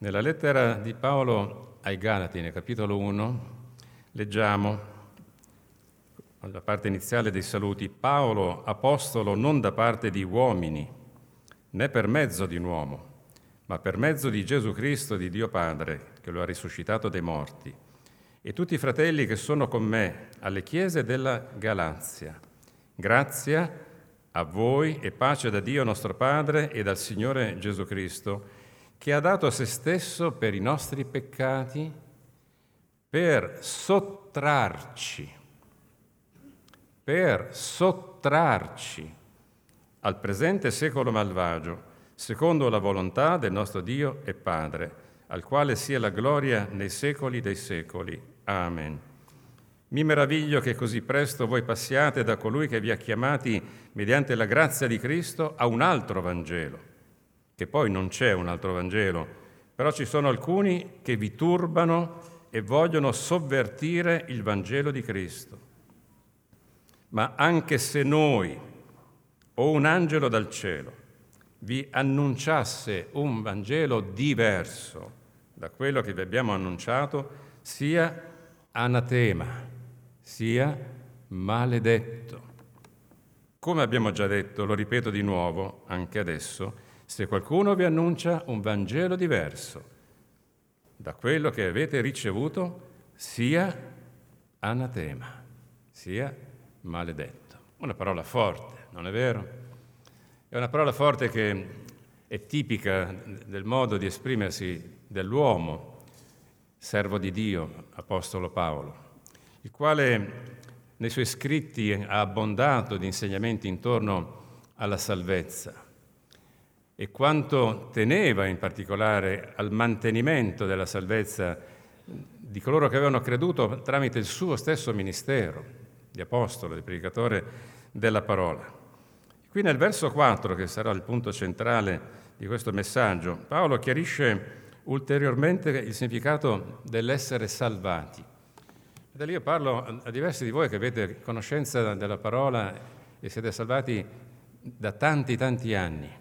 Nella lettera di Paolo ai Galati, nel capitolo 1, leggiamo la parte iniziale dei saluti, Paolo, apostolo non da parte di uomini, né per mezzo di un uomo, ma per mezzo di Gesù Cristo, di Dio Padre, che lo ha risuscitato dai morti, e tutti i fratelli che sono con me alle chiese della Galazia. Grazia a voi e pace da Dio nostro Padre e dal Signore Gesù Cristo, che ha dato se stesso per i nostri peccati, per sottrarci, per sottrarci al presente secolo malvagio, secondo la volontà del nostro Dio e Padre, al quale sia la gloria nei secoli dei secoli. Amen. Mi meraviglio che così presto voi passiate da colui che vi ha chiamati mediante la grazia di Cristo a un altro Vangelo che poi non c'è un altro Vangelo, però ci sono alcuni che vi turbano e vogliono sovvertire il Vangelo di Cristo. Ma anche se noi o un angelo dal cielo vi annunciasse un Vangelo diverso da quello che vi abbiamo annunciato, sia anatema, sia maledetto. Come abbiamo già detto, lo ripeto di nuovo anche adesso, se qualcuno vi annuncia un Vangelo diverso da quello che avete ricevuto, sia anatema, sia maledetto. Una parola forte, non è vero? È una parola forte che è tipica del modo di esprimersi dell'uomo, servo di Dio, Apostolo Paolo, il quale nei suoi scritti ha abbondato di insegnamenti intorno alla salvezza e quanto teneva in particolare al mantenimento della salvezza di coloro che avevano creduto tramite il suo stesso ministero di apostolo, di predicatore della parola. Qui nel verso 4, che sarà il punto centrale di questo messaggio, Paolo chiarisce ulteriormente il significato dell'essere salvati. Lì io parlo a diversi di voi che avete conoscenza della parola e siete salvati da tanti, tanti anni.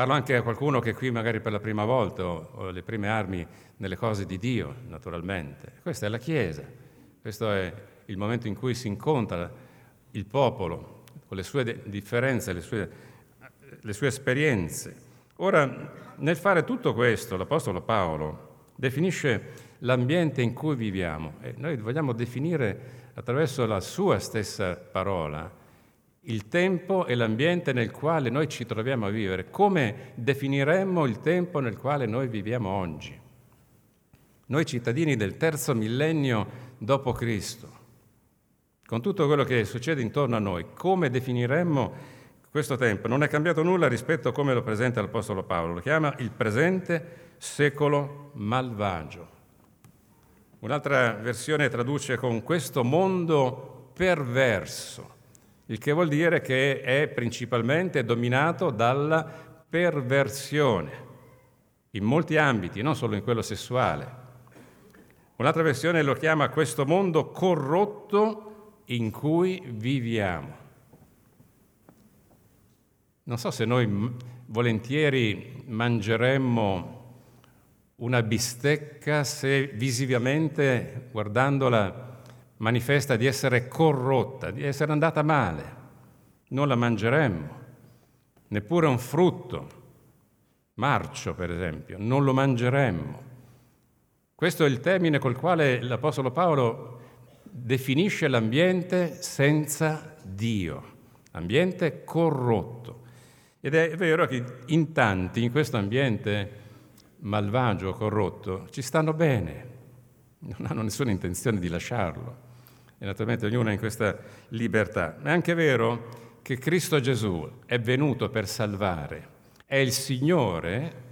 Parlo anche a qualcuno che qui magari per la prima volta o le prime armi nelle cose di Dio, naturalmente. Questa è la Chiesa, questo è il momento in cui si incontra il popolo con le sue differenze, le sue, le sue esperienze. Ora, nel fare tutto questo, l'Apostolo Paolo definisce l'ambiente in cui viviamo e noi vogliamo definire attraverso la sua stessa parola il tempo e l'ambiente nel quale noi ci troviamo a vivere. Come definiremmo il tempo nel quale noi viviamo oggi? Noi cittadini del terzo millennio dopo Cristo, con tutto quello che succede intorno a noi, come definiremmo questo tempo? Non è cambiato nulla rispetto a come lo presenta l'Apostolo Paolo, lo chiama il presente secolo malvagio. Un'altra versione traduce con questo mondo perverso il che vuol dire che è principalmente dominato dalla perversione, in molti ambiti, non solo in quello sessuale. Un'altra versione lo chiama questo mondo corrotto in cui viviamo. Non so se noi volentieri mangeremmo una bistecca se visivamente, guardandola, manifesta di essere corrotta, di essere andata male. Non la mangeremmo, neppure un frutto, marcio per esempio, non lo mangeremmo. Questo è il termine col quale l'Apostolo Paolo definisce l'ambiente senza Dio, ambiente corrotto. Ed è vero che in tanti in questo ambiente malvagio, corrotto, ci stanno bene, non hanno nessuna intenzione di lasciarlo e naturalmente ognuno è in questa libertà. Ma è anche vero che Cristo Gesù è venuto per salvare, è il Signore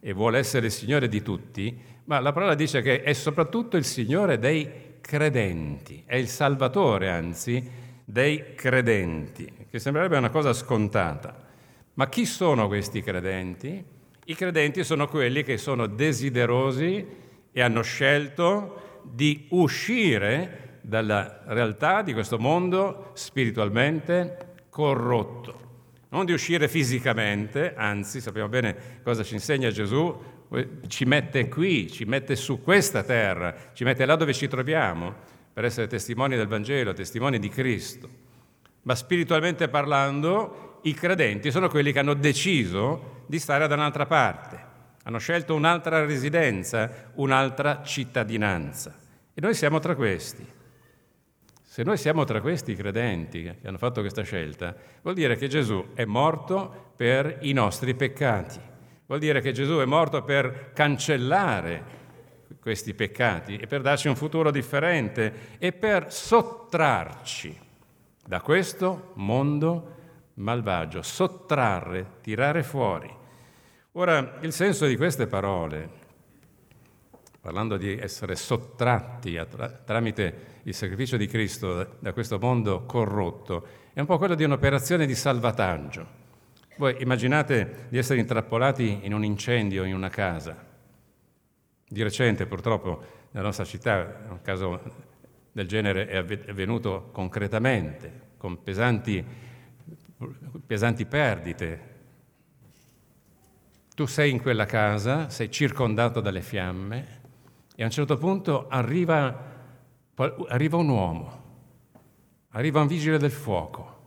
e vuole essere il Signore di tutti, ma la parola dice che è soprattutto il Signore dei credenti, è il Salvatore anzi dei credenti, che sembrerebbe una cosa scontata. Ma chi sono questi credenti? I credenti sono quelli che sono desiderosi e hanno scelto di uscire dalla realtà di questo mondo spiritualmente corrotto. non di uscire fisicamente, anzi sappiamo bene cosa ci insegna Gesù, ci mette qui, ci mette su questa terra, ci mette là dove ci troviamo per essere testimoni del Vangelo, testimoni di Cristo. Ma spiritualmente parlando, i credenti sono quelli che hanno deciso di stare da un'altra parte, hanno scelto un'altra residenza, un'altra cittadinanza. E noi siamo tra questi. Se noi siamo tra questi credenti che hanno fatto questa scelta, vuol dire che Gesù è morto per i nostri peccati, vuol dire che Gesù è morto per cancellare questi peccati e per darci un futuro differente e per sottrarci da questo mondo malvagio, sottrarre, tirare fuori. Ora, il senso di queste parole, parlando di essere sottratti tramite il sacrificio di Cristo da questo mondo corrotto è un po' quello di un'operazione di salvataggio. Voi immaginate di essere intrappolati in un incendio in una casa. Di recente, purtroppo, nella nostra città un caso del genere è avvenuto concretamente, con pesanti, pesanti perdite. Tu sei in quella casa, sei circondato dalle fiamme e a un certo punto arriva arriva un uomo, arriva un vigile del fuoco,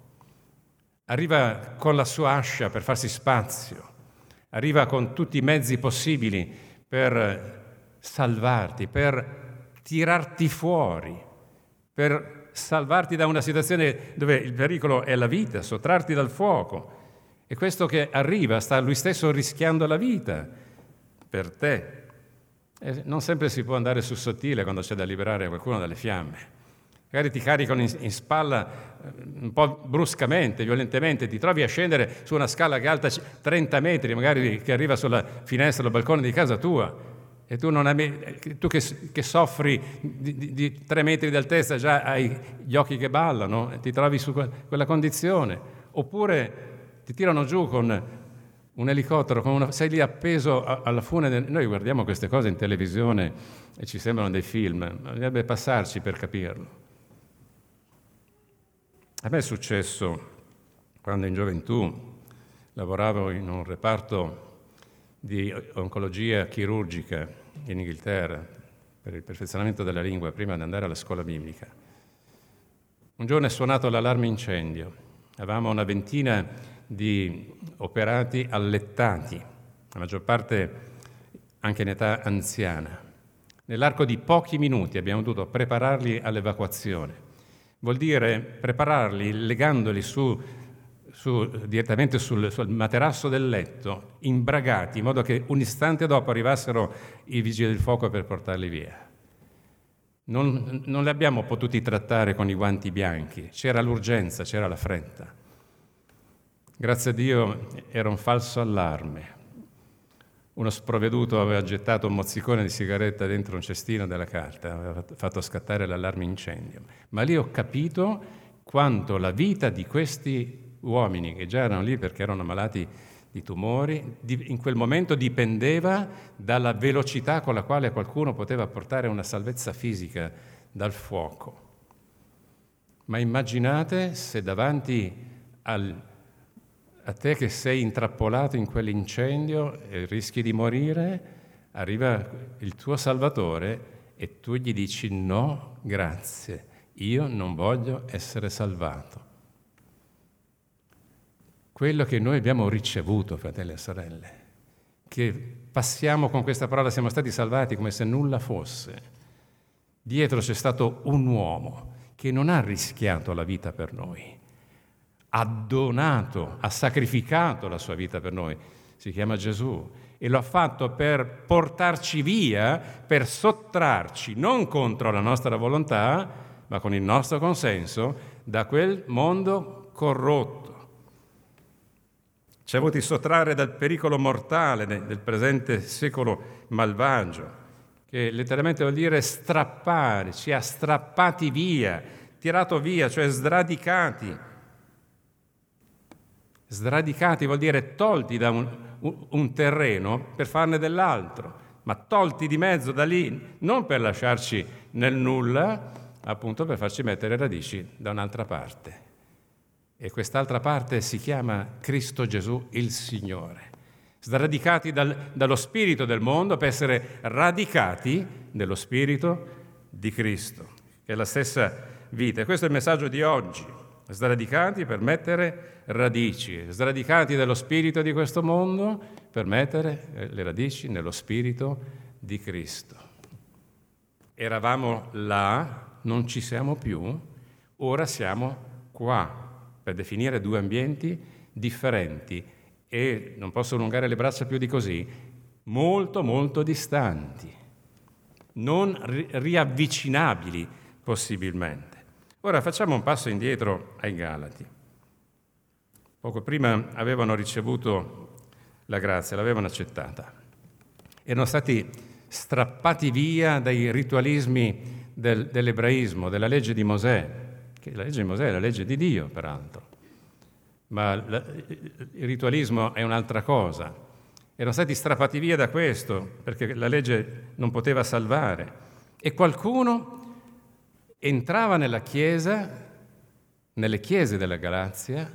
arriva con la sua ascia per farsi spazio, arriva con tutti i mezzi possibili per salvarti, per tirarti fuori, per salvarti da una situazione dove il pericolo è la vita, sottrarti dal fuoco. E questo che arriva sta lui stesso rischiando la vita per te, e non sempre si può andare sul sottile quando c'è da liberare qualcuno dalle fiamme. Magari ti caricano in, in, spalla eh, un po' bruscamente, violentemente, ti trovi a scendere su una scala che è alta 30 metri, magari che arriva sulla finestra il balcone di casa tua. E tu, hai, tu che, che, soffri di, di, di, tre metri di altezza già hai gli occhi che ballano, e ti trovi su quella condizione. Oppure ti tirano giù con un elicottero, una, sei lì appeso alla fune. Noi guardiamo queste cose in televisione e ci sembrano dei film, ma dovrebbe passarci per capirlo. A me è successo quando in gioventù lavoravo in un reparto di oncologia chirurgica in Inghilterra per il perfezionamento della lingua prima di andare alla scuola biblica. Un giorno è suonato l'allarme incendio. Avevamo una ventina di operati allettati, la maggior parte anche in età anziana. Nell'arco di pochi minuti abbiamo dovuto prepararli all'evacuazione. Vuol dire prepararli legandoli su, su, direttamente sul, sul, materasso del letto, imbragati, in modo che un istante dopo arrivassero i vigili del fuoco per portarli via. Non, non li abbiamo potuti trattare con i guanti bianchi, c'era l'urgenza, c'era la fretta. Grazie a Dio era un falso allarme. Uno sprovveduto aveva gettato un mozzicone di sigaretta dentro un cestino della carta, aveva fatto scattare l'allarme incendio. Ma lì ho capito quanto la vita di questi uomini, che già erano lì perché erano malati di tumori, in quel momento dipendeva dalla velocità con la quale qualcuno poteva portare una salvezza fisica dal fuoco. Ma immaginate se davanti al a te che sei intrappolato in quell'incendio e rischi di morire, arriva il tuo Salvatore e tu gli dici no, grazie, io non voglio essere salvato. Quello che noi abbiamo ricevuto, fratelli e sorelle, che passiamo con questa parola, siamo stati salvati come se nulla fosse. Dietro c'è stato un uomo che non ha rischiato la vita per noi, ha donato, ha sacrificato la sua vita per noi. Si chiama Gesù e lo ha fatto per portarci via, per sottrarci, non contro la nostra volontà, ma con il nostro consenso, da quel mondo corrotto. Ci ha voluti sottrarre dal pericolo mortale del presente secolo malvagio, che letteralmente vuol dire strappare, ci ha strappati via, tirato via, cioè sradicati Sradicati vuol dire tolti da un, un terreno per farne dell'altro, ma tolti di mezzo da lì non per lasciarci nel nulla, appunto per farci mettere radici da un'altra parte. e quest'altra parte si chiama Cristo Gesù il Signore. Sradicati dal, dallo spirito del mondo per essere radicati nello spirito di Cristo, che è la stessa vita. E questo è il messaggio di oggi. Sradicati per mettere radici, sradicati dallo spirito di questo mondo per mettere eh, le radici nello spirito di Cristo. Eravamo là, non ci siamo più, ora siamo qua per definire due ambienti differenti e non posso allungare le braccia più di così, molto molto distanti, non ri- riavvicinabili possibilmente. Ora facciamo un passo indietro ai Galati. Poco prima avevano ricevuto la grazia, l'avevano accettata. Erano stati strappati via dai ritualismi del, dell'ebraismo, della legge di Mosè, che la legge di Mosè è la legge di Dio, peraltro, ma la, il ritualismo è un'altra cosa. Erano stati strappati via da questo perché la legge non poteva salvare. E qualcuno entrava nella chiesa, nelle chiese della Galazia,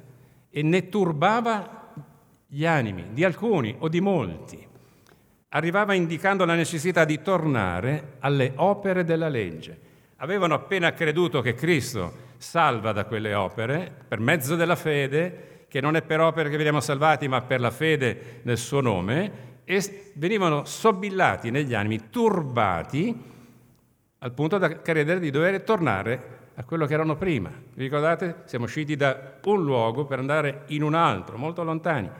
e ne turbava gli animi di alcuni o di molti. Arrivava indicando la necessità di tornare alle opere della legge. Avevano appena creduto che Cristo salva da quelle opere per mezzo della fede, che non è per opere che veniamo salvati, ma per la fede nel suo nome, e venivano sobillati negli animi, turbati, al punto da credere di dover tornare a quello che erano prima. Vi ricordate? Siamo usciti da un luogo per andare in un altro, molto lontani.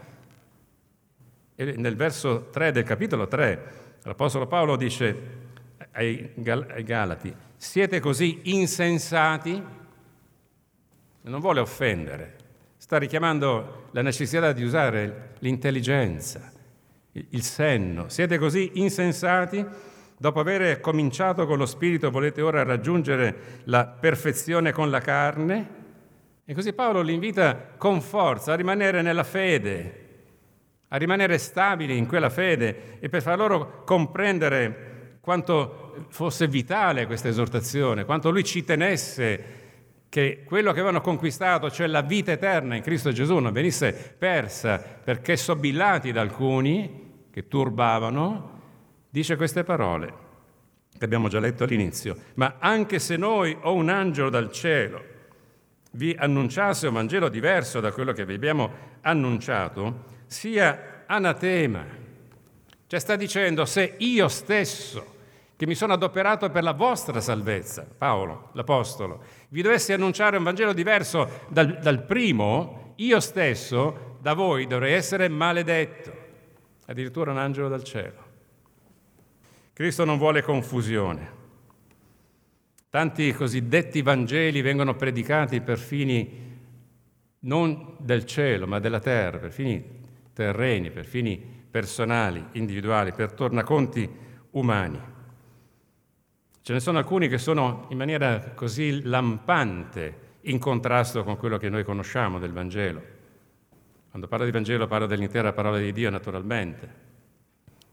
E nel verso 3 del capitolo 3, l'Apostolo Paolo dice ai, Galati, siete così insensati non vuole offendere, sta richiamando la necessità di usare l'intelligenza, il senno. Siete così insensati? Dopo aver cominciato con lo spirito volete ora raggiungere la perfezione con la carne? E così Paolo li invita con forza a rimanere nella fede, a rimanere stabili in quella fede e per far loro comprendere quanto fosse vitale questa esortazione, quanto lui ci tenesse che quello che avevano conquistato, cioè la vita eterna in Cristo Gesù, non venisse persa perché sobillati da alcuni che turbavano, dice queste parole che abbiamo già letto all'inizio. Ma anche se noi o un angelo dal cielo vi annunciasse un Vangelo diverso da quello che vi abbiamo annunciato, sia anatema. Cioè sta dicendo se io stesso che mi sono adoperato per la vostra salvezza, Paolo, l'Apostolo, vi dovessi annunciare un Vangelo diverso dal, dal primo, io stesso da voi dovrei essere maledetto, addirittura un angelo dal cielo. Cristo non vuole confusione. Tanti cosiddetti Vangeli vengono predicati per fini non del cielo, ma della terra, per fini terreni, per fini personali, individuali, per tornaconti umani. Ce ne sono alcuni che sono in maniera così lampante in contrasto con quello che noi conosciamo del Vangelo. Quando parlo di Vangelo parlo dell'intera parola di Dio, naturalmente.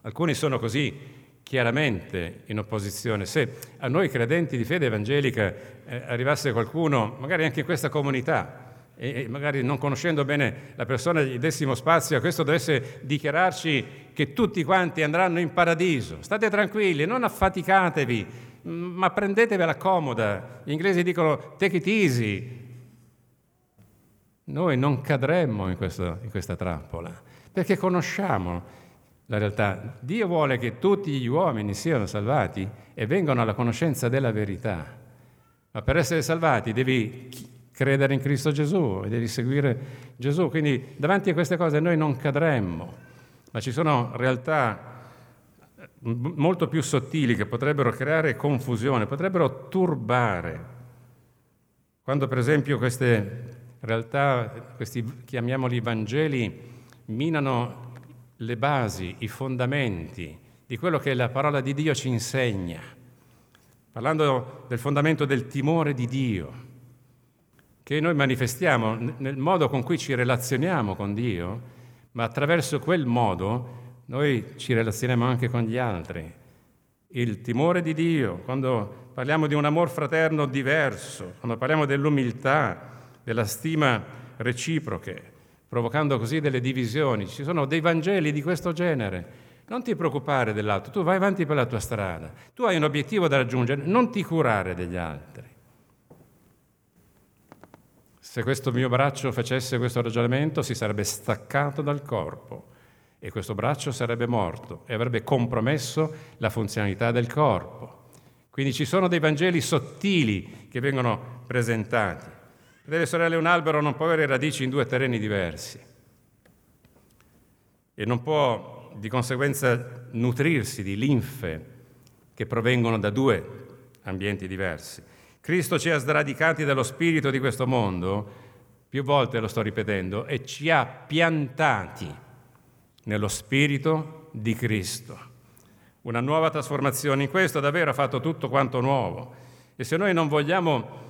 Alcuni sono così chiaramente in opposizione. Se a noi credenti di fede evangelica eh, arrivasse qualcuno, magari anche in questa comunità, e magari non conoscendo bene la persona gli dessimo spazio, questo dovesse dichiararci che tutti quanti andranno in paradiso. State tranquilli, non affaticatevi, ma prendetevela comoda. Gli inglesi dicono take it easy. Noi non cadremmo in, questo, in questa trappola, perché conosciamo la realtà. Dio vuole che tutti gli uomini siano salvati e vengano alla conoscenza della verità. Ma per essere salvati devi credere in Cristo Gesù e devi seguire Gesù. Quindi davanti a queste cose noi non cadremmo, ma ci sono realtà molto più sottili che potrebbero creare confusione, potrebbero turbare. Quando per esempio queste realtà, questi chiamiamoli Vangeli, minano le basi, i fondamenti di quello che la parola di Dio ci insegna, parlando del fondamento del timore di Dio, che noi manifestiamo nel modo con cui ci relazioniamo con Dio, ma attraverso quel modo noi ci relazioniamo anche con gli altri. Il timore di Dio, quando parliamo di un amor fraterno diverso, quando parliamo dell'umiltà, della stima reciproche, provocando così delle divisioni. Ci sono dei Vangeli di questo genere. Non ti preoccupare dell'altro, tu vai avanti per la tua strada, tu hai un obiettivo da raggiungere, non ti curare degli altri. Se questo mio braccio facesse questo ragionamento si sarebbe staccato dal corpo e questo braccio sarebbe morto e avrebbe compromesso la funzionalità del corpo. Quindi ci sono dei Vangeli sottili che vengono presentati. Delle sorelle, un albero non può avere radici in due terreni diversi e non può di conseguenza nutrirsi di linfe che provengono da due ambienti diversi. Cristo ci ha sradicati dallo spirito di questo mondo, più volte lo sto ripetendo, e ci ha piantati nello spirito di Cristo. Una nuova trasformazione in questo davvero ha fatto tutto quanto nuovo. E se noi non vogliamo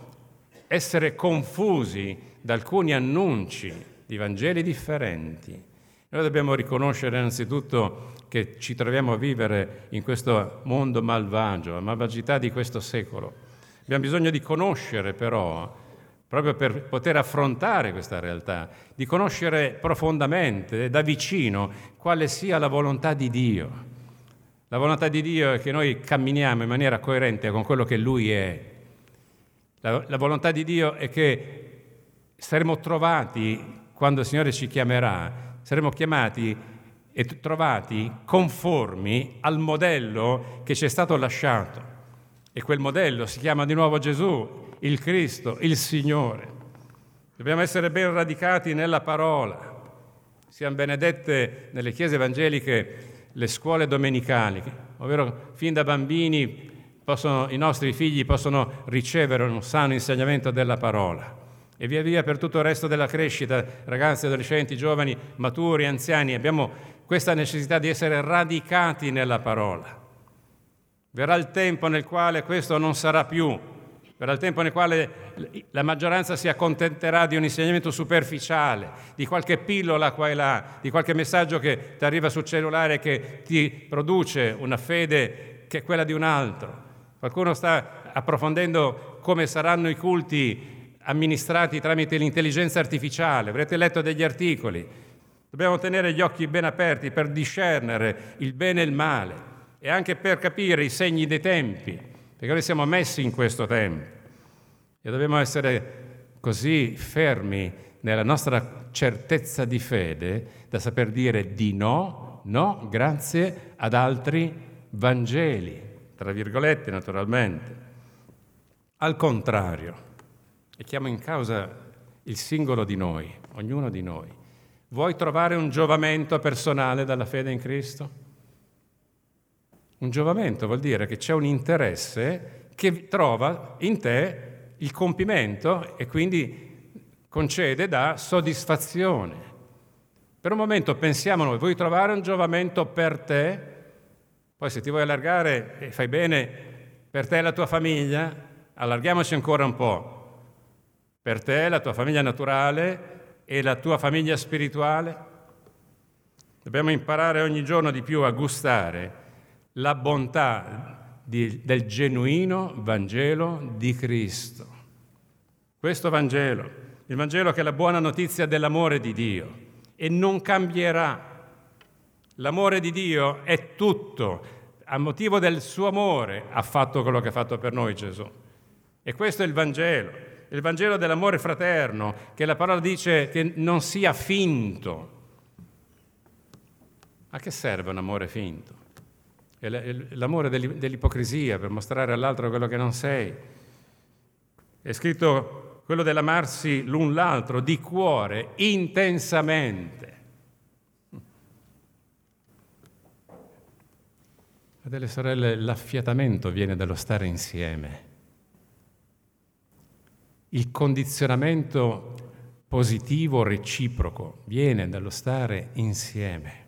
essere confusi da alcuni annunci di Vangeli differenti. Noi dobbiamo riconoscere innanzitutto che ci troviamo a vivere in questo mondo malvagio, la malvagità di questo secolo. Abbiamo bisogno di conoscere però, proprio per poter affrontare questa realtà, di conoscere profondamente, da vicino, quale sia la volontà di Dio. La volontà di Dio è che noi camminiamo in maniera coerente con quello che Lui è, la, la volontà di Dio è che saremo trovati, quando il Signore ci chiamerà, saremo chiamati e trovati conformi al modello che ci è stato lasciato. E quel modello si chiama di nuovo Gesù, il Cristo, il Signore. Dobbiamo essere ben radicati nella parola. Siamo benedette nelle chiese evangeliche le scuole domenicali, ovvero fin da bambini possono, i nostri figli possono ricevere un sano insegnamento della parola. E via via per tutto il resto della crescita, ragazzi, adolescenti, giovani, maturi, anziani, abbiamo questa necessità di essere radicati nella parola. Verrà il tempo nel quale questo non sarà più, verrà il tempo nel quale la maggioranza si accontenterà di un insegnamento superficiale, di qualche pillola qua e là, di qualche messaggio che ti arriva sul cellulare che ti produce una fede che è quella di un altro. Qualcuno sta approfondendo come saranno i culti amministrati tramite l'intelligenza artificiale, avrete letto degli articoli. Dobbiamo tenere gli occhi ben aperti per discernere il bene e il male e anche per capire i segni dei tempi, perché noi siamo messi in questo tempo e dobbiamo essere così fermi nella nostra certezza di fede da saper dire di no, no, grazie ad altri Vangeli tra virgolette naturalmente. Al contrario, e chiamo in causa il singolo di noi, ognuno di noi. Vuoi trovare un giovamento personale dalla fede in Cristo? Un giovamento vuol dire che c'è un interesse che trova in te il compimento e quindi concede da soddisfazione. Per un momento pensiamo noi, vuoi trovare un giovamento per te? Poi se ti vuoi allargare e fai bene per te e la tua famiglia, allarghiamoci ancora un po'. Per te, la tua famiglia naturale e la tua famiglia spirituale. Dobbiamo imparare ogni giorno di più a gustare la bontà di, del genuino Vangelo di Cristo. Questo Vangelo, il Vangelo che è la buona notizia dell'amore di Dio e non cambierà L'amore di Dio è tutto. A motivo del suo amore ha fatto quello che ha fatto per noi Gesù. E questo è il Vangelo, il Vangelo dell'amore fraterno, che la parola dice che non sia finto. A che serve un amore finto? È l'amore dell'ipocrisia per mostrare all'altro quello che non sei. È scritto quello dell'amarsi l'un l'altro di cuore, intensamente. Fratelli e sorelle, l'affiatamento viene dallo stare insieme. Il condizionamento positivo reciproco viene dallo stare insieme,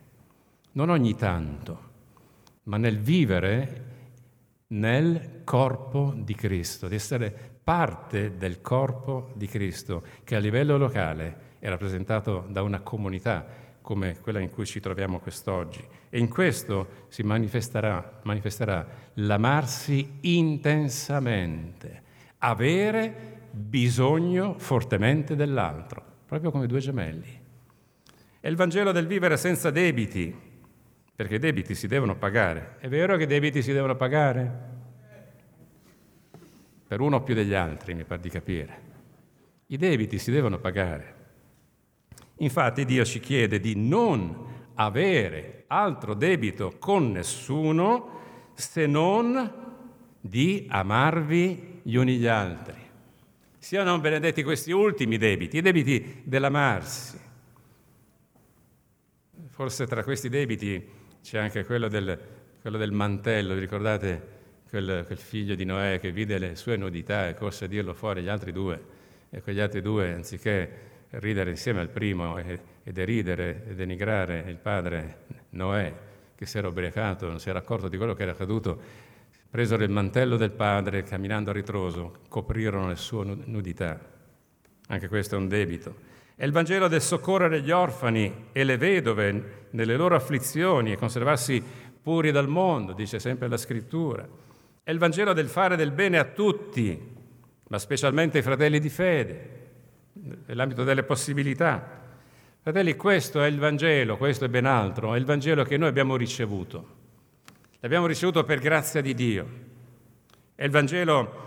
non ogni tanto, ma nel vivere nel corpo di Cristo, di essere parte del corpo di Cristo, che a livello locale è rappresentato da una comunità come quella in cui ci troviamo quest'oggi. E in questo si manifesterà, manifesterà l'amarsi intensamente, avere bisogno fortemente dell'altro. proprio come due gemelli. È il Vangelo del vivere senza debiti, perché i debiti si devono pagare. È vero che i debiti si devono pagare? Per uno o più degli altri, mi pare di capire. I debiti si devono pagare. Infatti Dio ci chiede di non avere altro debito con nessuno se non di amarvi gli uni gli altri. Siano benedetti questi ultimi debiti, i debiti dell'amarsi. Forse tra questi debiti c'è anche quello del, quello del mantello, vi ricordate quel, quel, figlio di Noè che vide le sue nudità e corse a dirlo fuori agli altri due e quegli altri due, anziché ridere insieme al primo e, e deridere e denigrare il padre Noè, che si era ubriacato, non si era accorto di quello che era accaduto, presero il mantello del padre, camminando a ritroso, coprirono le sue nudità. Anche questo è un debito. È il Vangelo del soccorrere gli orfani e le vedove nelle loro afflizioni e conservarsi puri dal mondo, dice sempre la scrittura. È il Vangelo del fare del bene a tutti, ma specialmente ai fratelli di fede, nell'ambito delle possibilità. Fratelli, questo è il Vangelo, questo è ben altro, è il Vangelo che noi abbiamo ricevuto. L'abbiamo ricevuto per grazia di Dio. È il Vangelo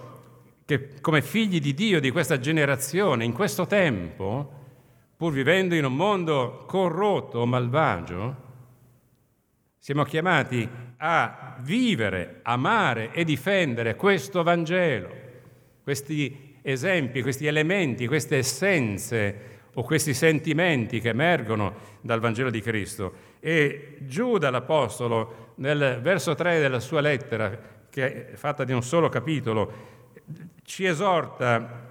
che come figli di Dio di questa generazione, in questo tempo, pur vivendo in un mondo corrotto malvagio, siamo chiamati a vivere, amare e difendere questo Vangelo, questi esempi, questi elementi, queste essenze o questi sentimenti che emergono dal Vangelo di Cristo. E Giuda l'Apostolo, nel verso 3 della sua lettera, che è fatta di un solo capitolo, ci esorta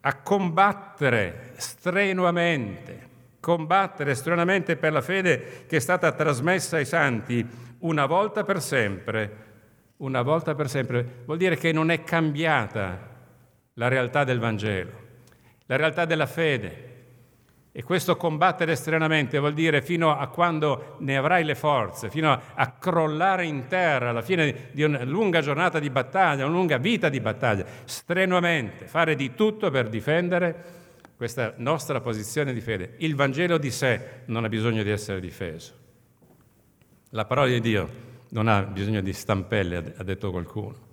a combattere strenuamente, combattere strenuamente per la fede che è stata trasmessa ai santi una volta per sempre. Una volta per sempre vuol dire che non è cambiata la realtà del Vangelo, la realtà della fede. E questo combattere esternamente vuol dire fino a quando ne avrai le forze, fino a, a, crollare in terra alla fine di una lunga giornata di battaglia, una lunga vita di battaglia, strenuamente, fare di tutto per difendere questa nostra posizione di fede. Il Vangelo di sé non ha bisogno di essere difeso. La parola di Dio non ha bisogno di stampelle, ha detto qualcuno.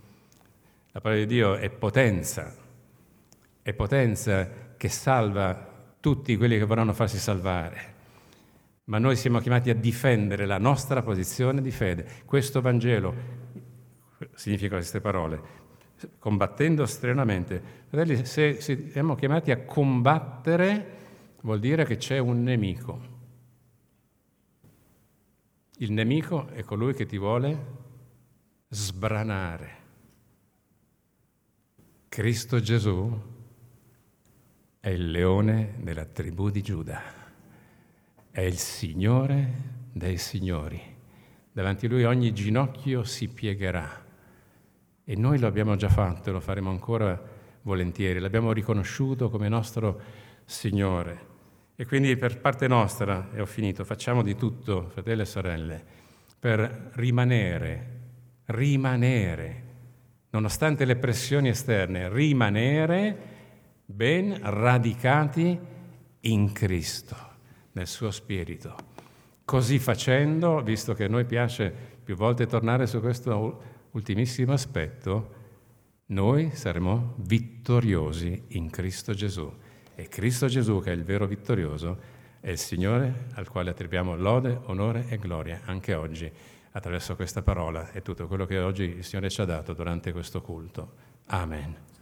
La parola di Dio è potenza, è potenza che salva tutti quelli che vorranno farsi salvare. Ma noi siamo chiamati a difendere la nostra posizione di fede. Questo Vangelo significa queste parole, combattendo strenuamente. Fratelli, se siamo chiamati a combattere, vuol dire che c'è un nemico. Il nemico è colui che ti vuole sbranare. Cristo Gesù è il leone della tribù di Giuda, è il Signore dei Signori. Davanti a Lui ogni ginocchio si piegherà. E noi lo abbiamo già fatto e lo faremo ancora volentieri, l'abbiamo riconosciuto come nostro Signore. E quindi per parte nostra, e ho finito, facciamo di tutto, fratelli e sorelle, per rimanere, rimanere, nonostante le pressioni esterne, rimanere ben radicati in Cristo, nel suo spirito. Così facendo, visto che a noi piace più volte tornare su questo ultimissimo aspetto, noi saremo vittoriosi in Cristo Gesù. E Cristo Gesù, che è il vero vittorioso, è il Signore al quale attribuiamo lode, onore e gloria anche oggi attraverso questa parola e tutto quello che oggi il Signore ci ha dato durante questo culto. Amen.